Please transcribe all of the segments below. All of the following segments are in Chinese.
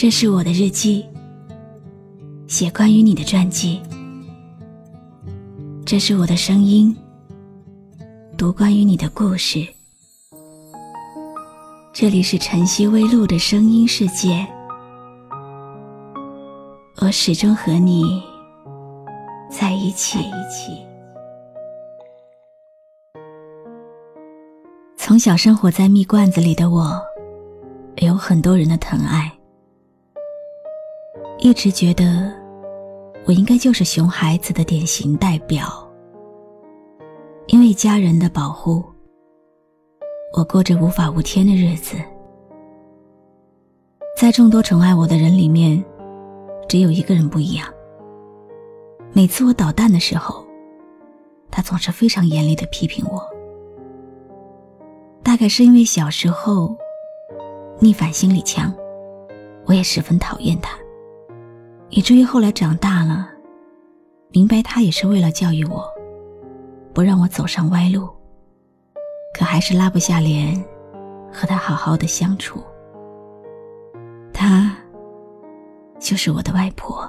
这是我的日记，写关于你的传记。这是我的声音，读关于你的故事。这里是晨曦微露的声音世界，我始终和你在一起。从小生活在蜜罐子里的我，有很多人的疼爱。一直觉得，我应该就是熊孩子的典型代表。因为家人的保护，我过着无法无天的日子。在众多宠爱我的人里面，只有一个人不一样。每次我捣蛋的时候，他总是非常严厉的批评我。大概是因为小时候逆反心理强，我也十分讨厌他。以至于后来长大了，明白他也是为了教育我，不让我走上歪路。可还是拉不下脸和他好好的相处。她就是我的外婆。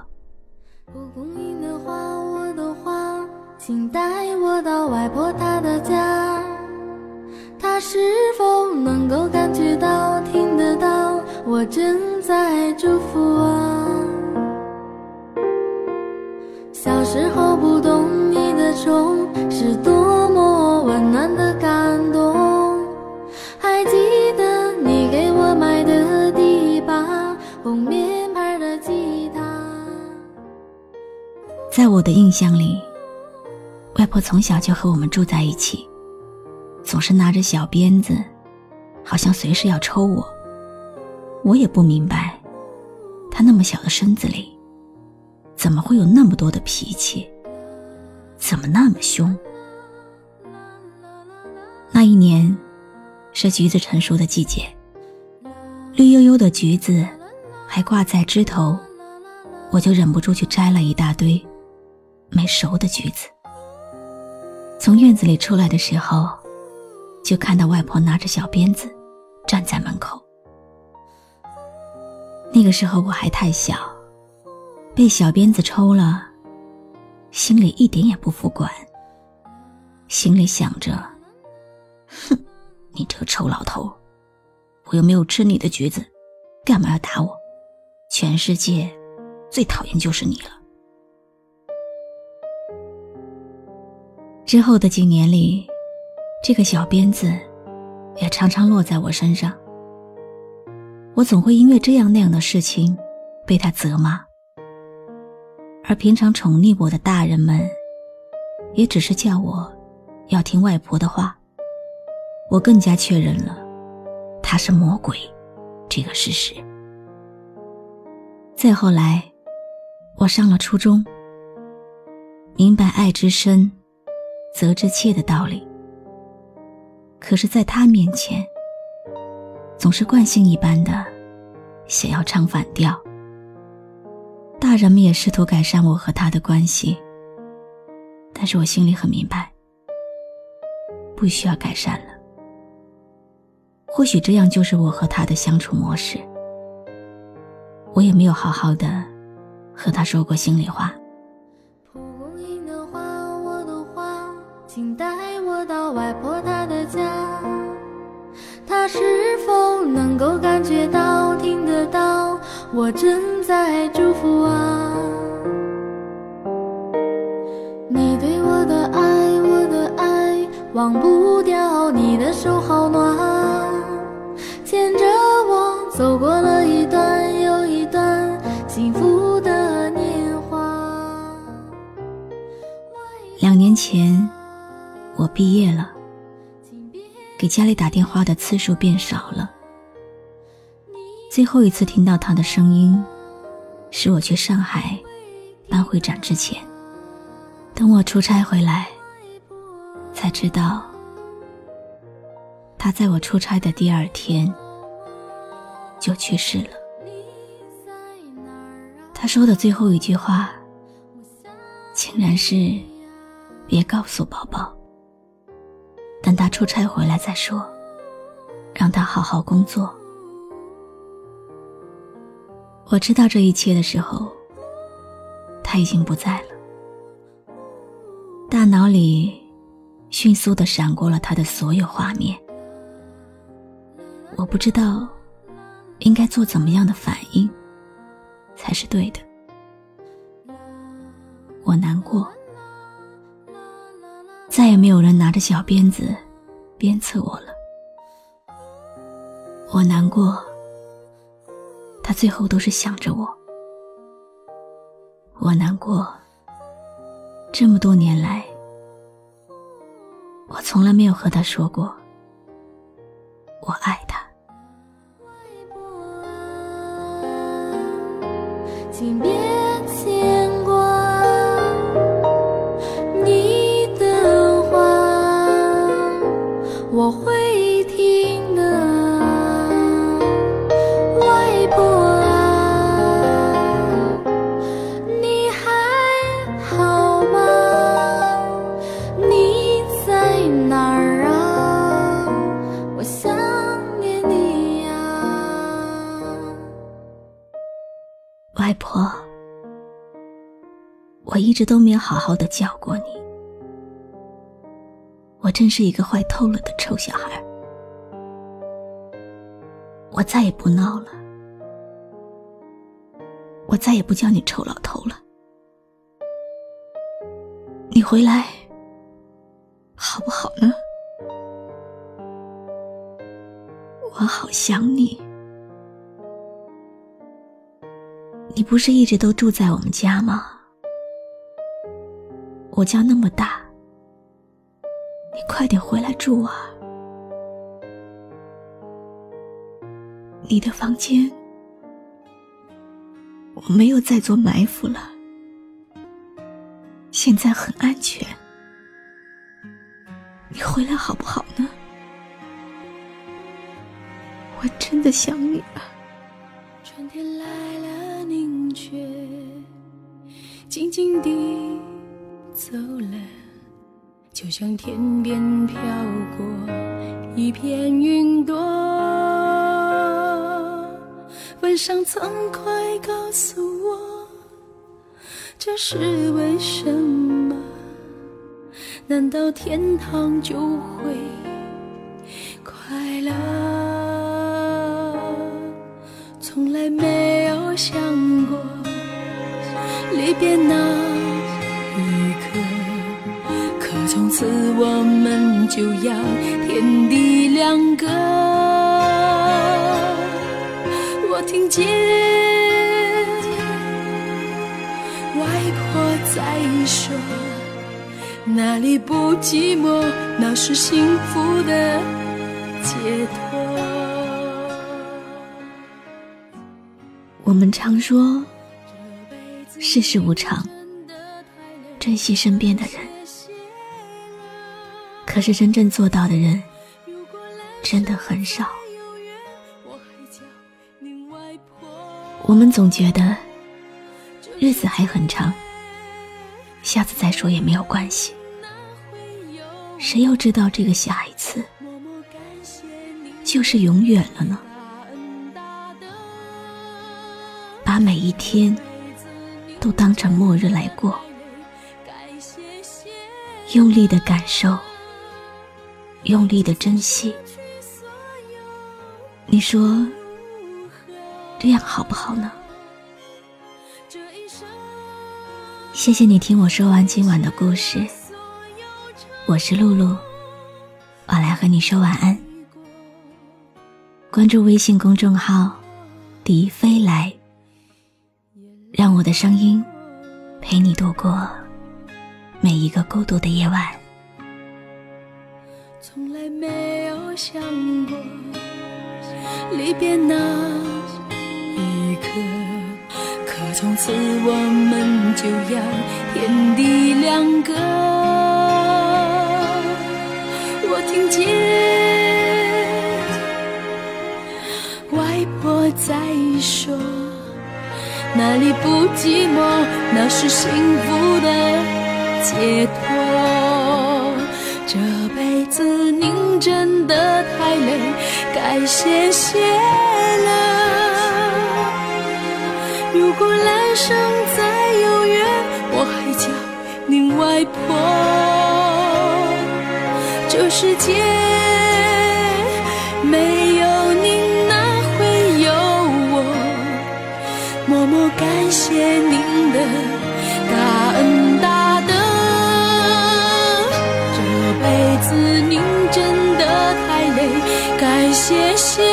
蒲公英的花，我的花，请带我到外婆她的家。她是否能够感觉到、听得到我正在祝福啊？中是多么温暖的感动，还记得你给我买的第一把封面牌的吉他。在我的印象里，外婆从小就和我们住在一起，总是拿着小鞭子，好像随时要抽我。我也不明白，她那么小的身子里。怎么会有那么多的脾气？怎么那么凶？那一年是橘子成熟的季节，绿油油的橘子还挂在枝头，我就忍不住去摘了一大堆没熟的橘子。从院子里出来的时候，就看到外婆拿着小鞭子站在门口。那个时候我还太小。被小鞭子抽了，心里一点也不服管。心里想着：“哼，你这个臭老头，我又没有吃你的橘子，干嘛要打我？全世界最讨厌就是你了。”之后的几年里，这个小鞭子也常常落在我身上。我总会因为这样那样的事情被他责骂。而平常宠溺我的大人们，也只是叫我要听外婆的话。我更加确认了他是魔鬼这个事实。再后来，我上了初中，明白爱之深，责之切的道理。可是，在他面前，总是惯性一般的想要唱反调。大人们也试图改善我和他的关系，但是我心里很明白，不需要改善了。或许这样就是我和他的相处模式。我也没有好好的和他说过心里话。蒲公英的花，我的花，请带我到外婆她的家。她是否能够感觉到、听得到？我正在祝福啊，你对我的爱，我的爱，忘不掉你的手好暖，牵着我走过了一段又一段幸福的年华。两年前，我毕业了，给家里打电话的次数变少了。最后一次听到他的声音，是我去上海办会展之前。等我出差回来，才知道他在我出差的第二天就去世了。他说的最后一句话，竟然是“别告诉宝宝，等他出差回来再说，让他好好工作。”我知道这一切的时候，他已经不在了。大脑里迅速的闪过了他的所有画面。我不知道应该做怎么样的反应才是对的。我难过，再也没有人拿着小鞭子鞭策我了。我难过，他最后都是想着我。我难过，这么多年来，我从来没有和他说过我一直都没有好好的教过你，我真是一个坏透了的臭小孩。我再也不闹了，我再也不叫你臭老头了。你回来好不好呢？我好想你。你不是一直都住在我们家吗？我家那么大，你快点回来住啊！你的房间，我没有再做埋伏了，现在很安全。你回来好不好呢？我真的想你了。春天来了，凝却，静静地走了，就像天边飘过一片云朵。坟上曾快告诉我，这是为什么？难道天堂就会快乐？从来没有想过离别那此我们就要天地两隔。我听见外婆在说，哪里不寂寞，那是幸福的解脱。我们常说世事无常，珍惜身边的人。可是真正做到的人真的很少。我们总觉得日子还很长，下次再说也没有关系。谁又知道这个下一次就是永远了呢？把每一天都当成末日来过，用力的感受，用力的珍惜。你说这样好不好呢？谢谢你听我说完今晚的故事，我是露露，我来和你说晚安。关注微信公众号“笛飞来”。让我的声音陪你度过每一个孤独的夜晚。没有想过离别那一刻，可从此我们就要天地两隔。我听见外婆在说。哪里不寂寞？那是幸福的解脱。这辈子您真的太累，该歇歇了。如果来生再有缘，我还叫您外婆。这世界没有您，哪会有我？默默感谢您的谢谢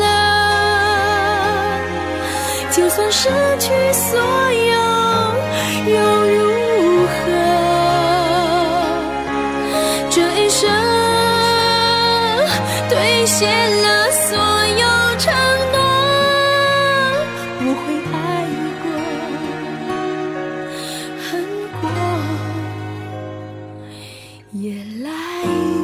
了，就算失去所有，又如何？这一生兑现了所有承诺，我会爱过。恨过。也来过。